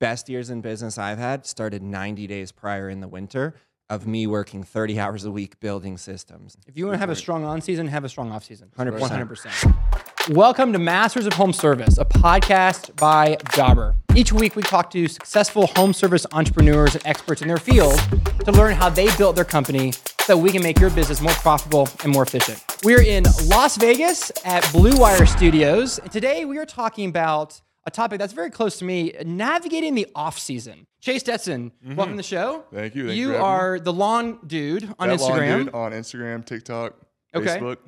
best years in business I've had started 90 days prior in the winter of me working 30 hours a week building systems. If you want to have a strong on season, have a strong off season. 100%. 100%. Welcome to Masters of Home Service, a podcast by Jobber. Each week, we talk to successful home service entrepreneurs and experts in their field to learn how they built their company so we can make your business more profitable and more efficient. We're in Las Vegas at Blue Wire Studios. And today, we are talking about a topic that's very close to me navigating the off season. Chase Stetson, mm-hmm. welcome to the show. Thank you. Thank you you for having me. are the lawn dude on That lawn Instagram. dude on Instagram, TikTok, Okay. Facebook,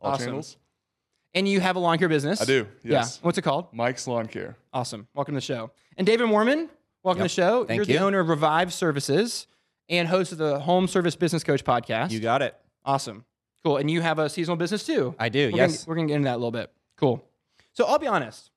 all Awesome. channels. And you have a lawn care business. I do, yes. Yeah. What's it called? Mike's Lawn Care. Awesome. Welcome to the show. And David Moerman, welcome to the show. Thank You're the owner of Revive Services and host of the Home Service Business Coach podcast. You got it. awesome. Cool. And you have a seasonal business too. I do, We're yes. Gonna, we're going to get into that a little bit. Cool. So I'll be honest.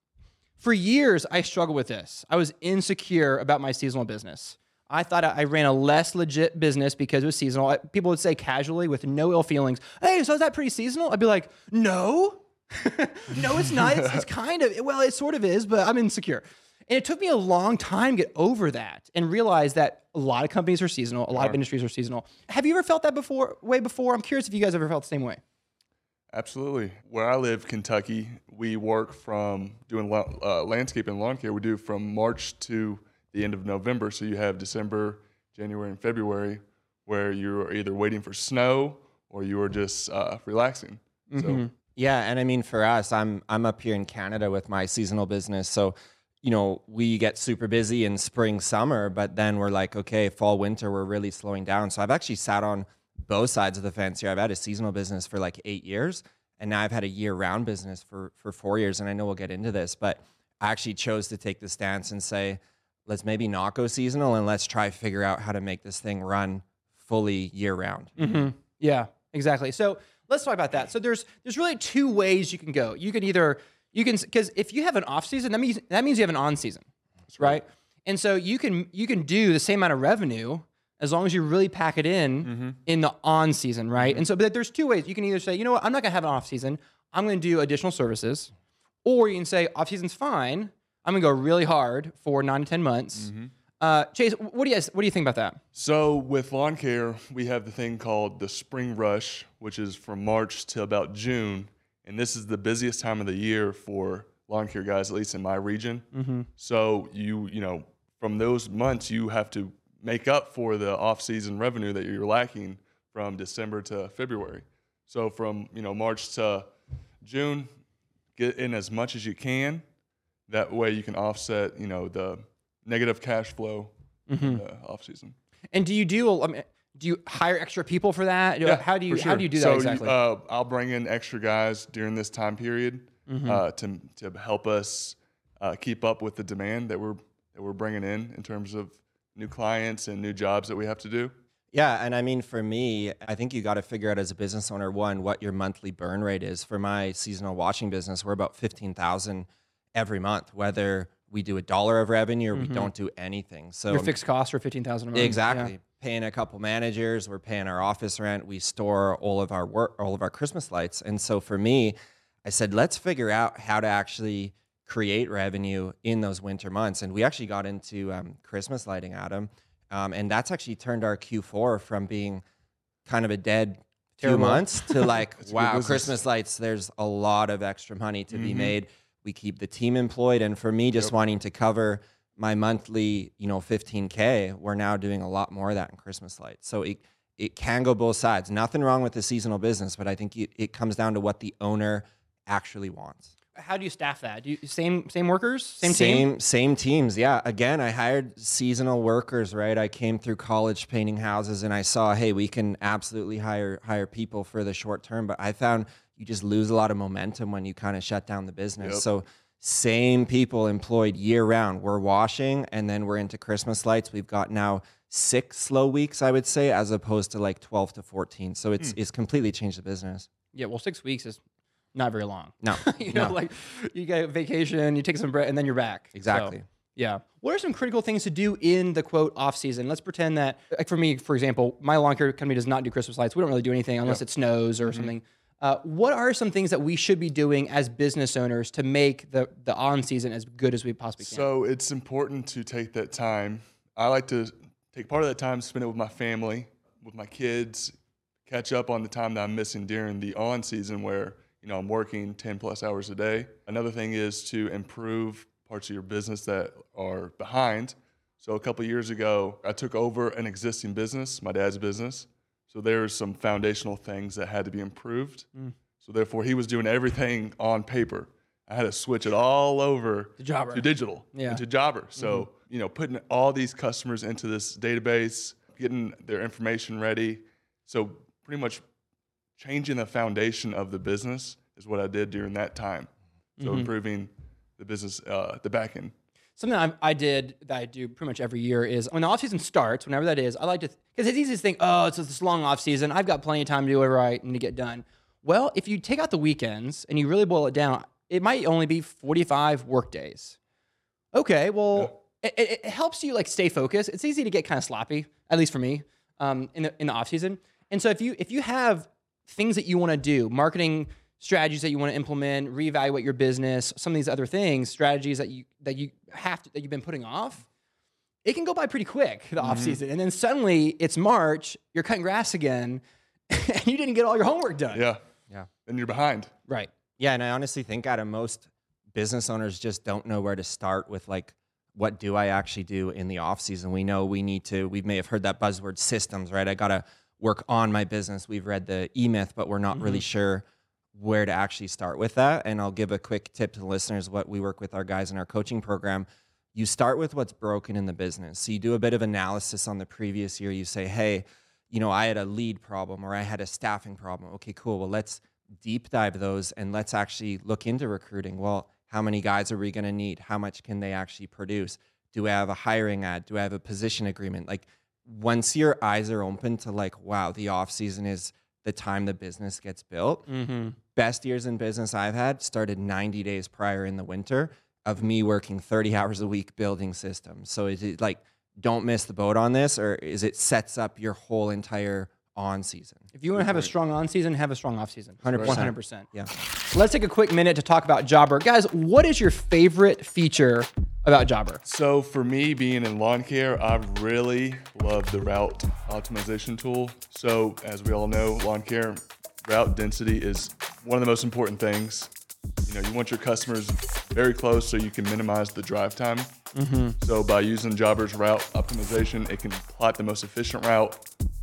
For years, I struggled with this. I was insecure about my seasonal business. I thought I ran a less legit business because it was seasonal. People would say casually with no ill feelings, Hey, so is that pretty seasonal? I'd be like, No, no, it's not. It's, it's kind of, well, it sort of is, but I'm insecure. And it took me a long time to get over that and realize that a lot of companies are seasonal, a lot of industries are seasonal. Have you ever felt that before, way before? I'm curious if you guys ever felt the same way. Absolutely. Where I live, Kentucky, we work from doing uh, landscape and lawn care. We do from March to the end of November. So you have December, January, and February where you're either waiting for snow or you are just uh, relaxing. So Yeah, and I mean for us, I'm I'm up here in Canada with my seasonal business, so you know we get super busy in spring, summer, but then we're like, okay, fall, winter, we're really slowing down. So I've actually sat on both sides of the fence here. I've had a seasonal business for like eight years, and now I've had a year-round business for for four years, and I know we'll get into this, but I actually chose to take the stance and say, let's maybe not go seasonal, and let's try figure out how to make this thing run fully year-round. Mm-hmm. Yeah, exactly. So let's talk about that. So there's there's really two ways you can go. You can either you can because if you have an off season, that means that means you have an on season, right. And so you can you can do the same amount of revenue as long as you really pack it in mm-hmm. in the on season, right? Mm-hmm. And so but there's two ways. You can either say, you know what, I'm not gonna have an off season. I'm gonna do additional services, or you can say off season's fine. I'm gonna go really hard for nine to ten months. Mm-hmm. Uh, Chase, what do you guys, what do you think about that? So with lawn care, we have the thing called the spring rush, which is from March to about June, and this is the busiest time of the year for lawn care guys, at least in my region. So you you know from those months you have to make up for the off-season revenue that you're lacking from December to February. So from you know March to June, get in as much as you can. That way you can offset you know the negative cash flow in the off-season. And do you do? I mean, do you hire extra people for that? Yeah, how do you for how do you do that so exactly? uh, I'll bring in extra guys during this time period Mm-hmm. uh, to to help us uh, keep up with the demand that we're that we're bringing in in terms of new clients and new jobs that we have to do. Yeah, and I mean, for me, I think you got to figure out as a business owner one what your monthly burn rate is. For my seasonal watching business, we're about fifteen thousand every month, whether we do a dollar of revenue or we don't do anything. So Mm-hmm. Your fixed costs are fifteen thousand a month. exactly paying a couple managers, we're paying our office rent, we store all of our work, all of our Christmas lights, and so for me, I said let's figure out how to actually create revenue in those winter months, and we actually got into um, Christmas lighting, Adam, um, and that's actually turned our Q4 from being kind of a dead two Terrible. months to like wow. Christmas lights. There's a lot of extra money to Mm-hmm. be made. We keep the team employed, and for me, just wanting to cover my monthly, you know, 15k, we're now doing a lot more of that in Christmas lights. So it it can go both sides. Nothing wrong with the seasonal business, but I think it, it comes down to what the owner actually wants. How do you staff that? Do you same same workers, same, same team? same teams yeah. Again i hired seasonal workers right? I came through college painting houses and i saw hey we can absolutely hire hire people for the short term but i found you just lose a lot of momentum when you kind of shut down the business. Yep. so same people employed year round. We're washing and then we're into christmas lights. We've got now six slow weeks i would say as opposed to like 12 to 14 so it's hmm. it's completely changed the business. Yeah, well, six weeks is not very long. no you know, no. like you get vacation, you take some break, and then you're back. So, Exactly. yeah. What are some critical things to do in the quote off season? Let's pretend that, like for me, for example, my lawn care company does not do Christmas lights. We don't really do anything unless it snows Mm-hmm. or something. Uh, what are some things that we should be doing as business owners to make the the on season as good as we possibly can? So it's important to take that time. I like to take part of that time, spend it with my family, with my kids, catch up on the time that I'm missing during the on season where you know I'm working 10 plus hours a day. Another thing is to improve parts of your business that are behind. So a couple years ago, I took over an existing business, my dad's business. So there's some foundational things that had to be improved. Hmm. So therefore, he was doing everything on paper. I had to switch it all over To Jobber. to digital, Yeah. into Jobber. Mm-hmm. So you know, putting all these customers into this database, getting their information ready. So pretty much changing the foundation of the business is what I did during that time. So improving the business, uh, the back end. Something I, I did that I do pretty much every year is when the off season starts, whenever that is, I like to because it's easy to think, oh, it's this long off season. I've got plenty of time to do whatever I need to get done. Well, if you take out the weekends and you really boil it down, it might only be forty five work days. Okay, well, it, it, it helps you like stay focused. It's easy to get kind of sloppy, at least for me, um, in the in the off season. And so if you if you have things that you want to do, marketing strategies that you want to implement, reevaluate your business, some of these other things, strategies that you that you have to, that you've been putting off, it can go by pretty quick the mm-hmm. off season, and then suddenly it's March, you're cutting grass again, and you didn't get all your homework done. Yeah. Yeah. And you're behind. Right. Yeah, and I honestly think Adam, most business owners just don't know where to start with like what do I actually do in the off season? We know we need to. We may have heard that buzzword systems, right? I got to work on my business. We've read the E Myth, but we're not really mm-hmm. sure where to actually start with that. And I'll give a quick tip to the listeners. What we work with our guys in our coaching program. You start with what's broken in the business. So you do a bit of analysis on the previous year. You say, hey, you know, I had a lead problem or I had a staffing problem. Okay, cool. Well, let's deep dive those and let's actually look into recruiting. Well, how many guys are we going to need? How much can they actually produce? Do I have a hiring ad? Do I have a position agreement? Like once your eyes are open to like, wow, the off season is the time the business gets built. Mm-hmm. Best years in business I've had started 90 days prior in the winter of me working 30 hours a week building systems. So is it like don't miss the boat on this or is it sets up your whole entire on season? If you want to have a strong on season, have a strong off season. 100%. 100%. Yeah. Let's take a quick minute to talk about Jobber. Guys, what is your favorite feature about Jobber? So for me, being in lawn care, I really love the route optimization tool. So as we all know, lawn care route density is one of the most important things. You know, you want your customers very close so you can minimize the drive time. Mm-hmm. So by using Jobber's route optimization, it can plot the most efficient route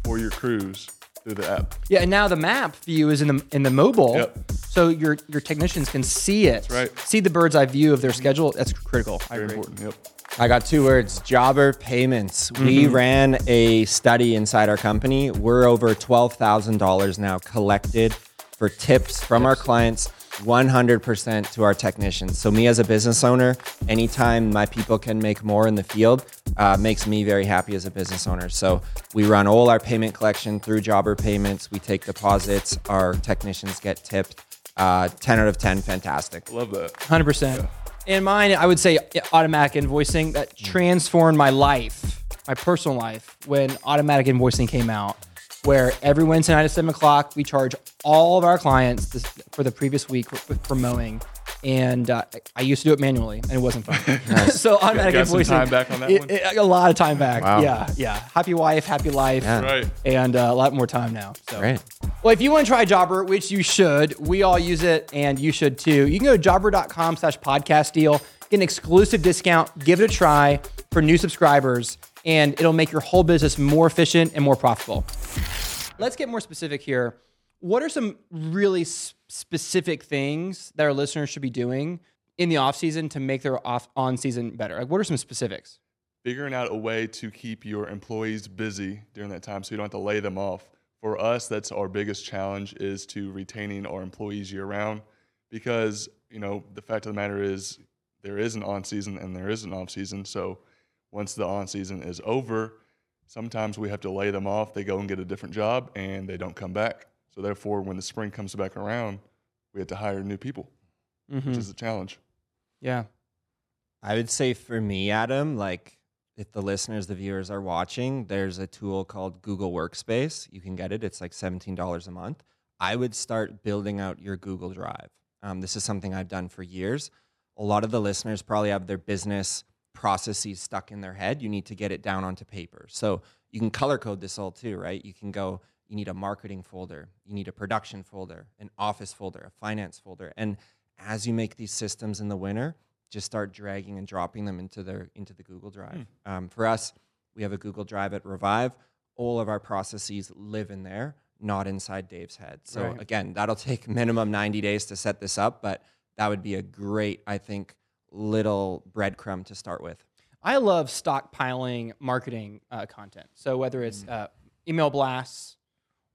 for your crews through the app. Yeah, and now the map view is in the in the mobile. Yep. So your your technicians can see it. right. See the bird's eye view of their schedule. That's critical. I Very agree. important. Yep. I got two words jobber payments. We mm-hmm. ran a study inside our company. We're over $12,000 now collected for tips from our clients, 100% to our technicians. So, me as a business owner, anytime my people can make more in the field, uh, makes me very happy as a business owner. So, we run all our payment collection through jobber payments. We take deposits, our technicians get tipped. Uh, 10 out of 10, fantastic. Love that. Hundred percent. In mine, I would say automatic invoicing that transformed my life, my personal life, when automatic invoicing came out. Where every Wednesday night at seven o'clock, we charge all of our clients this, for the previous week for, for mowing, and uh, I used to do it manually, and it wasn't fun. so automatic got some invoicing, time back on that it- one? it- a lot of time back. Wow. Yeah, yeah. Happy wife, happy life, Yeah. Right. and uh, a lot more time now. So. Great. Well, if you want to try Jobber, which you should, we all use it and you should too. You can go to jobber.com slash podcast deal, get an exclusive discount, give it a try for new subscribers, and it'll make your whole business more efficient and more profitable. Let's get more specific here. What are some really specific things that our listeners should be doing in the off season to make their off on season better? Like, what are some specifics? figuring out a way to keep your employees busy during that time so you don't have to lay them off. For us, that's our biggest challenge is to retaining our employees year round because, you know, the fact of the matter is there is an on season and there is an off season. So once the on season is over, sometimes we have to lay them off. They go and get a different job and they don't come back. So therefore, when the spring comes back around, we have to hire new people, Mm-hmm. which is a challenge. Yeah. I would say for me, Adam, like if the listeners, the viewers are watching, there's a tool called Google Workspace. You can get it. It's like $17 a month. I would start building out your Google Drive. Um, this is something I've done for years. A lot of the listeners probably have their business processes stuck in their head. You need to get it down onto paper. So you can color code this all too, right? You can go, you need a marketing folder, you need a production folder, an office folder, a finance folder. And as you make these systems in the winter, just start dragging and dropping them into their into the Google Drive. Hmm. Um, for us, we have a Google Drive at Revive. All of our processes live in there, not inside Dave's head. So Right. again, that'll take minimum 90 days to set this up, but that would be a great, I think, little breadcrumb to start with. I love stockpiling marketing uh, content. So whether it's uh, email blasts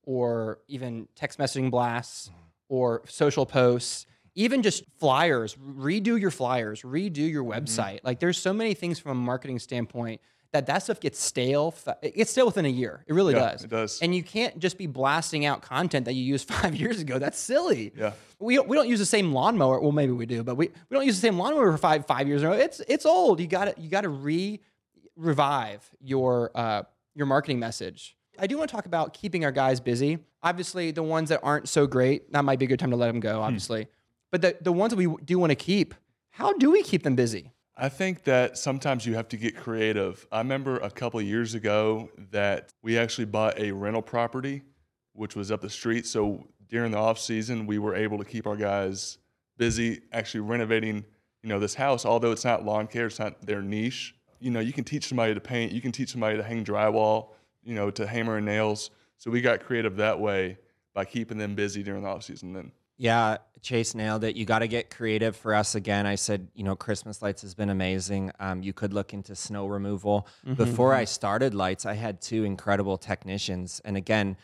or even text messaging blasts or social posts, even just flyers, redo your flyers, redo your website. Like there's so many things from a marketing standpoint that that stuff gets stale. It gets stale within a year. It really Yeah, does. it does. And you can't just be blasting out content that you used five years ago. That's silly. Yeah. We don't, we don't use the same lawnmower. Well, maybe we do, but we, we don't use the same lawnmower for five five years in a row. It's it's old. You got to you got to re revive your uh, your marketing message. I do want to talk about keeping our guys busy. Obviously, the ones that aren't so great, that might be a good time to let them go. Obviously, but the the ones that we do want to keep, how do we keep them busy? I think that sometimes you have to get creative. I remember a couple years ago that we actually bought a rental property, which was up the street. So during the off season, we were able to keep our guys busy, actually renovating, you know, this house. Although it's not lawn care, it's not their niche. You know, you can teach somebody to paint, you can teach somebody to hang drywall, you know, to hammer and nails. So we got creative that way by keeping them busy during the off season. Then Yeah, Chase nailed it. You got to get creative for us again. I said, you know, Christmas lights has been amazing. Um, you could look into snow removal. Before I started lights, I had two incredible technicians. And again,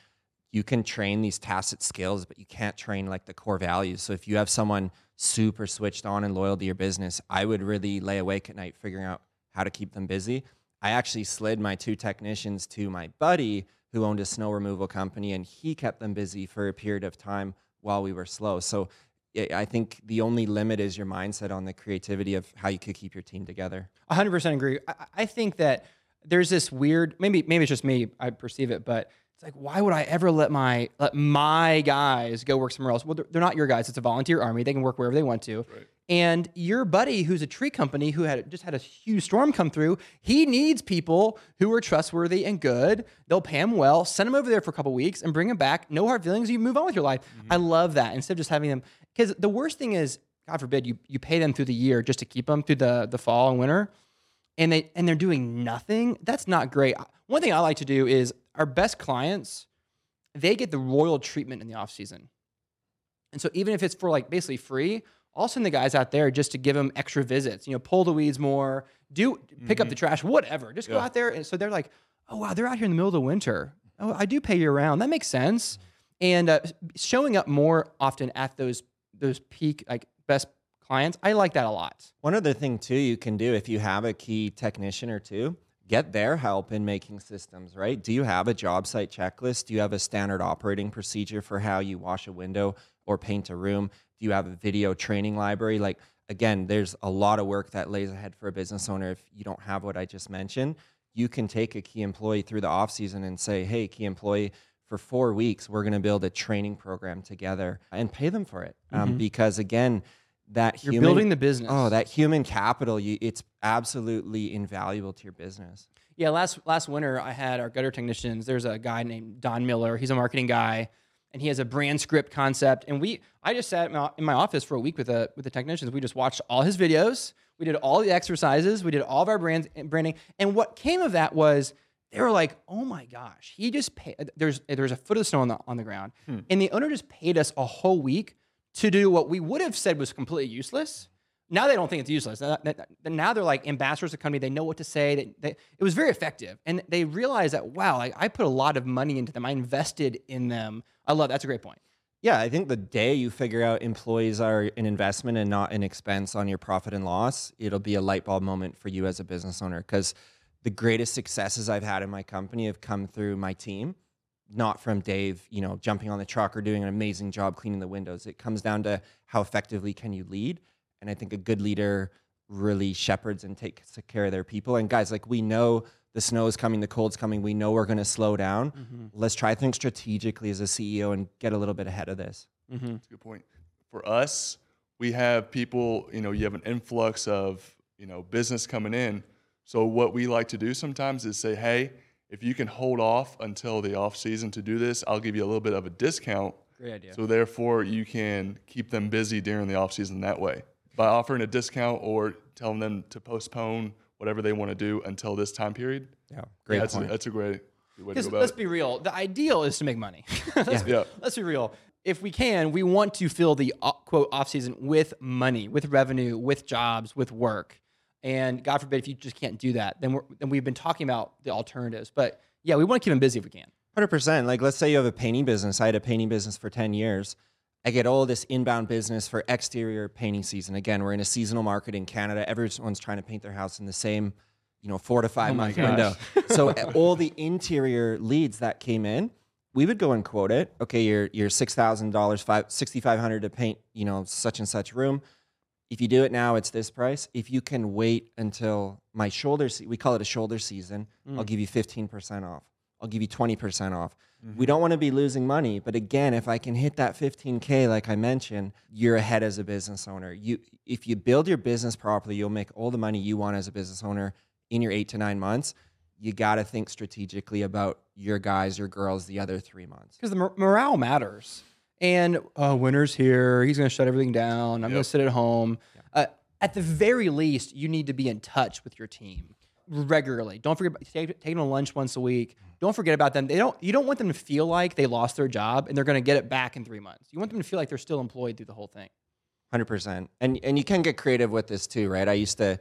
you can train these tacit skills, but you can't train like the core values. So if you have someone super switched on and loyal to your business, I would really lay awake at night figuring out how to keep them busy. I actually slid my two technicians to my buddy who owned a snow removal company, and he kept them busy for a period of time while we were slow. So I I think the only limit is your mindset on the creativity of how you could keep your team together. 100% agree. I, I think that there's this weird maybe maybe it's just me I perceive it but it's like why would I ever let my let my guys go work somewhere else? Well, they're, they're not your guys. It's a volunteer army. They can work wherever they want to. And your buddy, who's a tree company, who had just had a huge storm come through, he needs people who are trustworthy and good. They'll pay him well, send him over there for a couple weeks, and bring him back. No hard feelings. You move on with your life. Mm-hmm. I love that instead of just having them. Because the worst thing is, God forbid, you you pay them through the year just to keep them through the the fall and winter and they and they're doing nothing that's not great one thing i like to do is our best clients they get the royal treatment in the off season and so even if it's for like basically free i'll send the guys out there just to give them extra visits you know pull the weeds more do pick up the trash whatever. Just go out there and so they're like oh wow they're out here in the middle of the winter. Oh i do pay year round that makes sense. And uh, showing up more often at those those peak like best clients i like that a lot. One other thing too you can do if you have a key technician or two, get their help in making systems, right? Do you have a job site checklist? Do you have a standard operating procedure for how you wash a window or paint a room? Do you have a video training library? Like again, there's a lot of work that lays ahead for a business owner if you don't have what I just mentioned. You can take a key employee through the off season and say, "Hey, key employee, for four weeks, we're going to build a training program together and pay them for it." Um, because again, that you're human, building the business Oh, that human capital, you, it's absolutely invaluable to your business. Yeah, last last winter I had our gutter technicians. There's a guy named Don Miller. He's a marketing guy, and he has a brand script concept. And we, I just sat in my, office for a week with the with the technicians. We just watched all his videos. We did all the exercises. We did all of our brand eh, branding. And what came of that was they were like, "Oh my gosh, he just paid." There's there's a foot of snow on the on the ground, hmm. and the owner just paid us a whole week to do what we would have said was completely useless. Now they don't think it's useless. Now- they're like ambassadors of the company. They know what to say. They, they, it was very effective, and they realize that wow, like I put a lot of money into them. I invested in them. I love that's a great point. Yeah, I think the day you figure out employees are an investment and not an expense on your profit and loss, it'll be a light bulb moment for you as a business owner. Because the greatest successes I've had in my company have come through my team, not from Dave, you know, jumping on the truck or doing an amazing job cleaning the windows. It comes down to how effectively can you lead. And I think a good leader really shepherds and takes care of their people. And guys, like we know the snow is coming, the cold's coming. We know we're going to slow down. Mm-hmm. Let's try things strategically as a CEO and get a little bit ahead of this. That's a good point. For us, we have people, you know, you have an influx of, you know, business coming in. So what we like to do sometimes is say, hey, if you can hold off until the off season to do this, I'll give you a little bit of a discount. Great idea. So therefore you can keep them busy during the off season that way. By offering a discount or telling them to postpone whatever they want to do until this time period. Yeah, great that's, point. A, that's a great way to go about let's it. be real, the ideal is to make money. let's, be, Yeah. let's be real. If we can, we want to fill the quote off season with money, with revenue, with jobs, with work. And God forbid if you just can't do that, then we're then we've been talking about the alternatives. But yeah, we want to keep them busy if we can. Hundred percent. Like, let's say you have a painting business. I had a painting business for ten years. I get all this inbound business for exterior painting season. Again, we're in a seasonal market in Canada. Everyone's trying to paint their house in the same, you know, four to five month window. so uh, all the interior leads that came in, we would go and quote it. Okay, you're you're six thousand dollars, five sixty five hundred to paint, you know, such and such room. If you do it now, it's this price. If you can wait until my shoulder, se- we call it a shoulder season, I'll give you 15% off. I'll give you 20% off. We don't want to be losing money, but again, if I can hit that 15k like I mentioned, you're ahead as a business owner. You if you build your business properly, you'll make all the money you want as a business owner in your 8 to 9 months. You got to think strategically about your guys, your girls the other 3 months. because the mor- morale matters. And oh, winter's here. He's going to shut everything down. I'm going to sit at home. Uh, at the very least, you need to be in touch with your team regularly. Don't forget about take, taking a lunch once a week. Don't forget about them. They don't. You don't want them to feel like they lost their job and they're going to get it back in three months. You want them to feel like they're still employed through the whole thing. Hundred percent, and and you can get creative with this too, right? I used to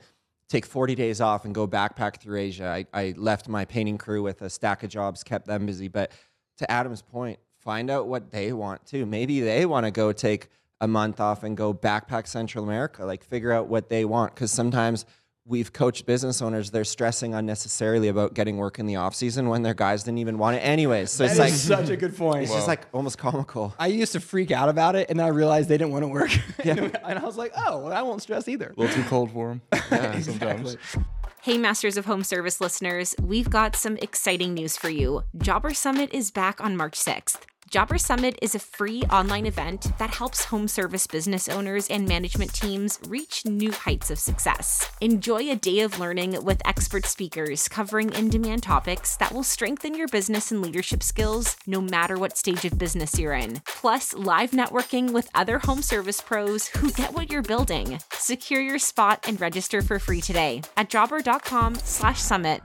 take forty days off and go backpack through Asia. I, I left my painting crew with a stack of jobs, kept them busy. But to Adam's point, find out what they want too. Maybe they want to go take a month off and go backpack Central America. Like figure out what they want, because sometimes we've coached business owners they're stressing unnecessarily about getting work in the off season when their guys didn't even want it anyways. So it's like such a good point. it's just like almost comical. I used to freak out about it, and then I realized they didn't want to work. and I was like, oh, well, I won't stress either. A little too cold for them sometimes. Hey, Masters of Home Service listeners, we've got some exciting news for you. Jobber Summit is back on March 6th. Jobber Summit is a free online event that helps home service business owners and management teams reach new heights of success. Enjoy a day of learning with expert speakers covering in demand topics that will strengthen your business and leadership skills no matter what stage of business you're in. Plus, live networking with other home service pros who get what you're building. Secure your spot and register for free today at jobber.com slash summit.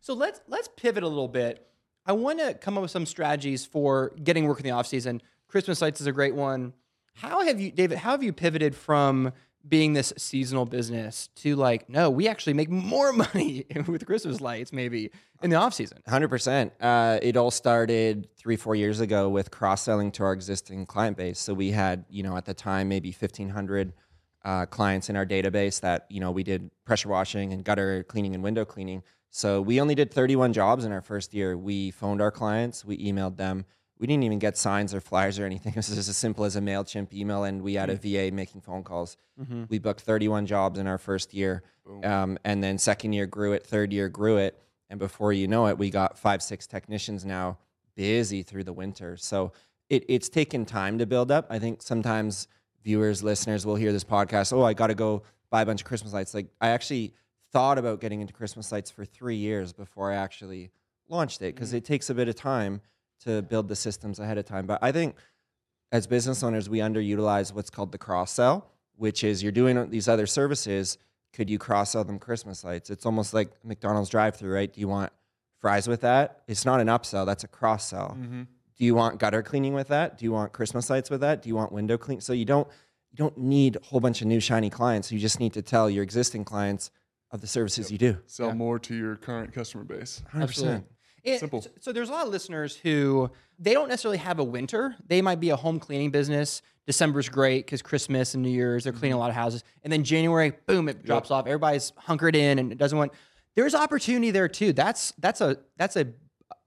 So let's let's pivot a little bit. I want to come up with some strategies for getting work in the off season. Christmas lights is a great one. How have you, David? How have you pivoted from being this seasonal business to like, no, we actually make more money with Christmas lights, maybe in the off season? Hundred percent. Uh, it all started three, four years ago with cross selling to our existing client base. So we had, you know, at the time maybe fifteen hundred uh, clients in our database that you know we did pressure washing and gutter cleaning and window cleaning. So we only did thirty one jobs in our first year. We phoned our clients, we emailed them. We didn't even get signs or flyers or anything. It was just as simple as a Mailchimp email, and we had a VA making phone calls. We booked 31 jobs in our first year, um, and then second year grew it, third year grew it, and before you know it, we got five, six technicians now busy through the winter. So it, it's taken time to build up. I think sometimes viewers, listeners will hear this podcast. Oh, I got to go buy a bunch of Christmas lights. Like I actually thought about getting into Christmas lights for three years before I actually launched it because mm. it takes a bit of time to build the systems ahead of time. But I think as business owners, we underutilize what's called the cross sell, which is you're doing these other services. Could you cross sell them Christmas lights? It's almost like McDonald's drive through, right? Do you want fries with that? It's not an upsell, that's a cross sell. Mm-hmm. Do you want gutter cleaning with that? Do you want Christmas lights with that? Do you want window clean? So you don't you don't need a whole bunch of new shiny clients. You just need to tell your existing clients of the services you do. Sell more to your current customer base. 100%. And Simple. So, so there's a lot of listeners who they don't necessarily have a winter. They might be a home cleaning business. December's great because Christmas and New Year's they're cleaning a mm-hmm. lot of houses, and then January, boom, it drops off. Everybody's hunkered in and it doesn't want. There's opportunity there too. That's that's a that's a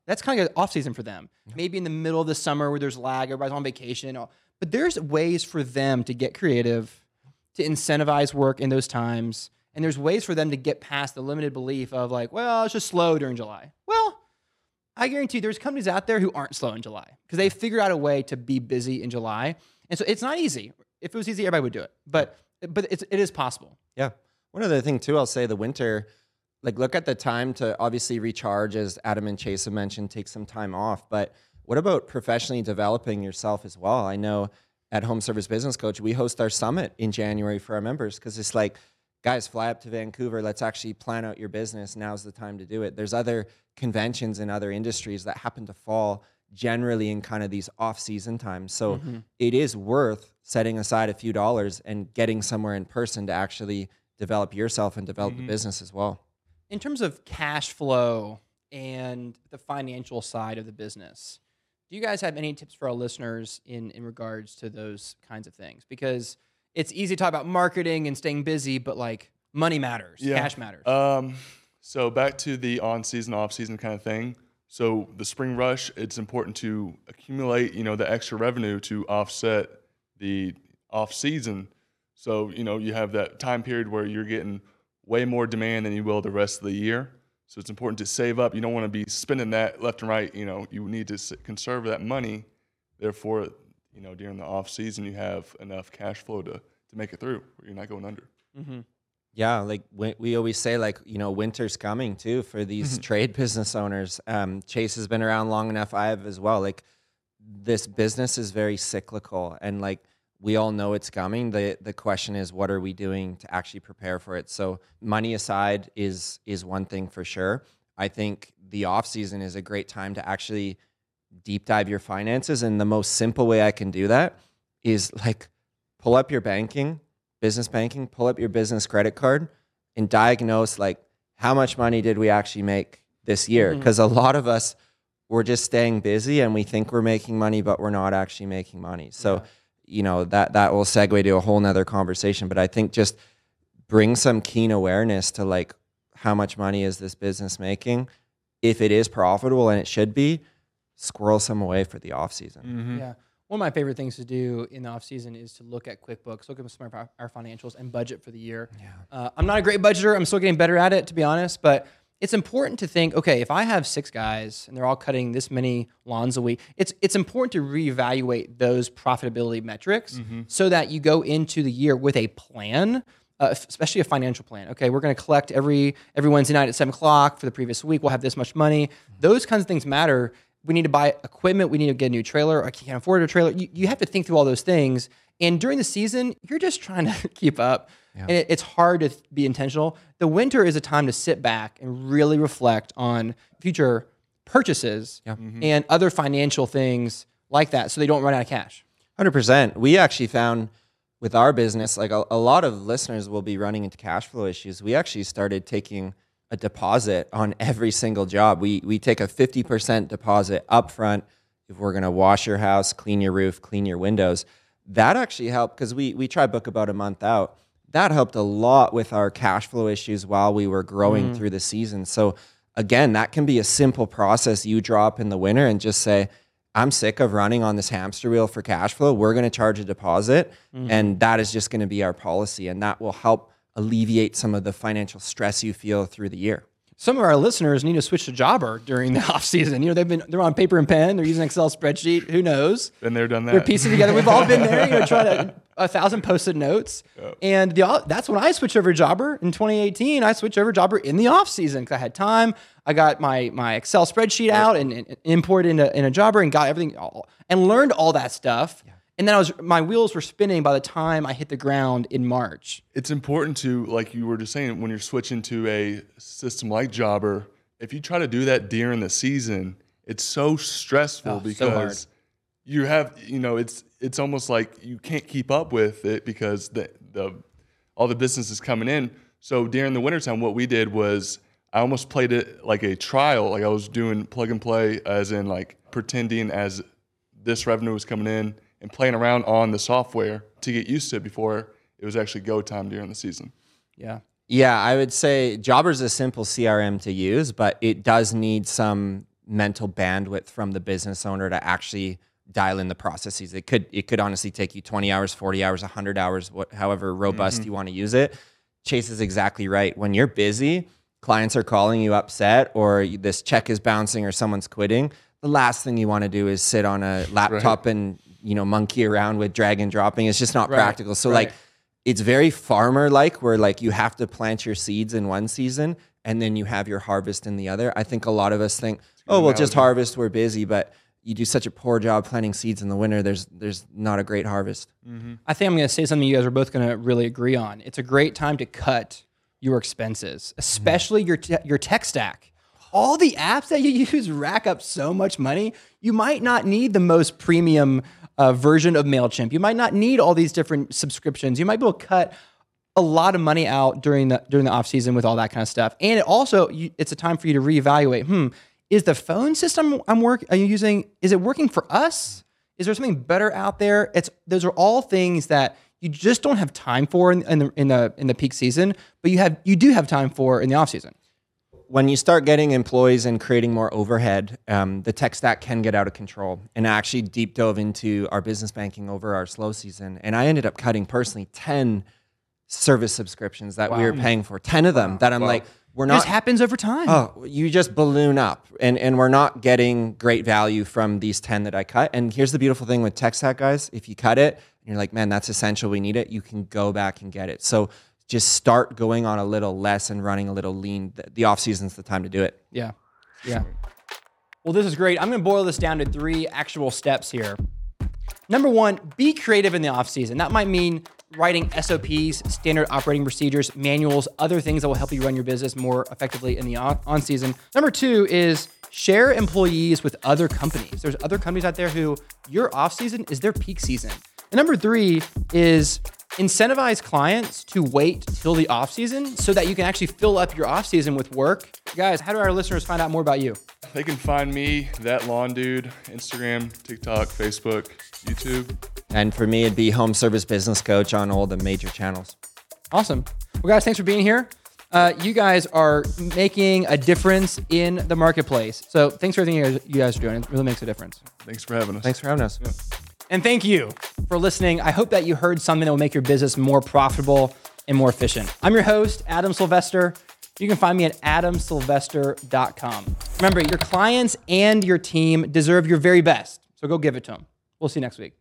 that's kind of an off season for them. Maybe in the middle of the summer where there's lag, everybody's on vacation. or- But there's ways for them to get creative, to incentivize work in those times, And there's ways for them to get past the limited belief of like, well, it's just slow during July. Well, I guarantee there's companies out there who aren't slow in July because they figured out a way to be busy in July. And so it's not easy. If it was easy, everybody would do it. But but it's, it is possible. Yeah. One other thing too, I'll say the winter, like look at the time to obviously recharge, as Adam and Chase have mentioned, take some time off. But what about professionally developing yourself as well? I know at Home Service Business Coach, we host our summit in January for our members because it's like, guys, fly up to Vancouver. Let's actually plan out your business. Now's the time to do it. There's other conventions in other industries that happen to fall generally in kind of these off season times. So Mm-hmm. it is worth setting aside a few dollars and getting somewhere in person to actually develop yourself and develop the business as well. in terms of cash flow and the financial side of the business, do you guys have any tips for our listeners in in regards to those kinds of things? Because it's easy to talk about marketing and staying busy, but like money matters, Yeah. cash matters. Um, so back to the on season, off season kind of thing. So the spring rush, it's important to accumulate, you know, the extra revenue to offset the off season. So you know you have that time period where you're getting way more demand than you will the rest of the year. So it's important to save up. You don't want to be spending that left and right. You know, you need to conserve that money. Therefore, you know, during the off season, you have enough cash flow to to make it through. Where you're not going under. Yeah, like we, we always say, like you know, winter's coming too for these trade business owners. Um, Chase has been around long enough. I have as well. Like this business is very cyclical, and like we all know it's coming. the The question is, what are we doing to actually prepare for it? So, money aside is is one thing for sure. I think the off season is a great time to actually deep dive your finances, and the most simple way I can do that is like pull up your banking business banking, pull up your business credit card and diagnose like how much money did we actually make this year? Mm-hmm. Because a lot of us we're just staying busy and we think we're making money, but we're not actually making money. So, you know, that that will segue to a whole nother conversation. But I think just bring some keen awareness to like how much money is this business making? If it is profitable and it should be, squirrel some away for the off season. Yeah. One of my favorite things to do in the off season is to look at QuickBooks, look at some of our, our financials, and budget for the year. Yeah. Uh, I'm not a great budgeter. I'm still getting better at it, to be honest. But it's important to think, okay, if I have six guys and they're all cutting this many lawns a week, it's it's important to reevaluate those profitability metrics so that you go into the year with a plan. Uh, especially a financial plan. Okay, we're going to collect every every Wednesday night at seven o'clock for the previous week. We'll have this much money. Those kinds of things matter we need to buy equipment, we need to get a new trailer, I can't afford a trailer. You, you have to think through all those things. And during the season, you're just trying to keep up. And it, it's hard to th- be intentional. The winter is a time to sit back and really reflect on future purchases mm-hmm. and other financial things like that so they don't run out of cash. Hundred percent. We actually found with our business, like a, a lot of listeners will be running into cash flow issues. We actually started taking a deposit on every single job. We we take a fifty percent deposit upfront if we're gonna wash your house, clean your roof, clean your windows. That actually helped because we we try book about a month out. That helped a lot with our cash flow issues while we were growing mm. through the season. So again, that can be a simple process you drop in the winter and just say, I'm sick of running on this hamster wheel for cash flow. We're going to charge a deposit, mm. and that is just going to be our policy, and that will help alleviate some of the financial stress you feel through the year. Some of our listeners need to switch to Jobber during the off season. You know, they've been they're on paper and pen, they're using Excel spreadsheet. Who knows? Been there, done that. They're piecing together. We've all been there. You know, trying to a thousand posted notes, and the that's when I switched over to Jobber in 2018. I switched over to Jobber in the off season because I had time. I got my my Excel spreadsheet out and, and imported into in a Jobber and got everything all, and learned all that stuff. And then I was my wheels were spinning by the time I hit the ground in March. it's important to like you were just saying when you're switching to a system like jobber if you try to do that during the season it's so stressful Oh, so because you have you know it's it's almost like you can't keep up with it because the the all the business is coming in. So during the wintertime what we did was i almost played it like a trial. Like i was doing plug and play as in like pretending as this revenue was coming in and playing around on the software to get used to it before it was actually go time during the season. Yeah. Yeah, I would say Jobber's a simple CRM to use, but it does need some mental bandwidth from the business owner to actually dial in the processes. It could it could honestly take you 20 hours, 40 hours, 100 hours, what, however robust mm-hmm. you want to use it Chase is exactly right. When you're busy, clients are calling you upset, or this check is bouncing, or someone's quitting. The last thing you want to do is sit on a laptop and you know monkey around with drag and dropping. It's just not Right, practical. So right. like, it's very farmer like, where like you have to plant your seeds in one season and then you have your harvest in the other. I think a lot of us think, oh, we'll just harvest. We're busy, but you do such a poor job planting seeds in the winter. There's there's not a great harvest. I think I'm going to say something you guys are both going to really agree on. It's a great time to cut your expenses, mm-hmm. especially your te- your tech stack. All the apps that you use rack up so much money. You might not need the most premium uh, version of Mailchimp. You might not need all these different subscriptions. You might be able to cut a lot of money out during the during the off season with all that kind of stuff. And it also you, it's a time for you to reevaluate. Hmm, is the phone system I'm work are you using is it working for us? Is there something better out there? It's those are all things that you just don't have time for in, in the in the in the peak season, but you have you do have time for in the off season. When you start getting employees and creating more overhead, um, the tech stack can get out of control. And I actually deep dove into our business banking over our slow season, and I ended up cutting personally ten service subscriptions that we were paying for. Ten of them that I'm like, we're not. This happens over time. Oh, you just balloon up, and and we're not getting great value from these ten that I cut. And here's the beautiful thing with tech stack, guys: if you cut it, and you're like, man, that's essential, we need it, you can go back and get it. So just start going on a little less and running a little lean. The, off season's the time to do it. Yeah. Yeah. Well, this is great. I'm going to boil this down to three actual steps here. Number one, be creative in the off season. That might mean writing SOPs, standard operating procedures, manuals, other things that will help you run your business more effectively in the on, on season. Number two is share employees with other companies. There's other companies out there who your off season is their peak season. And number three is incentivize clients to wait till the off season so that you can actually fill up your off season with work. Guys, how do our listeners find out more about you? They can find me, that lawn dude, Instagram, TikTok, Facebook, YouTube. And for me, it'd be home service business coach on all the major channels. Awesome. Well, guys, thanks for being here. Uh, you guys are making a difference in the marketplace. So thanks for everything you guys, you guys are doing. It really makes a difference. Thanks for having us. Thanks for having us. And thank you for listening. I hope that you heard something that will make your business more profitable and more efficient. I'm your host, Adam Sylvester. You can find me at adamsylvester.com. Remember, your clients and your team deserve your very best. So go give it to them. We'll see you next week.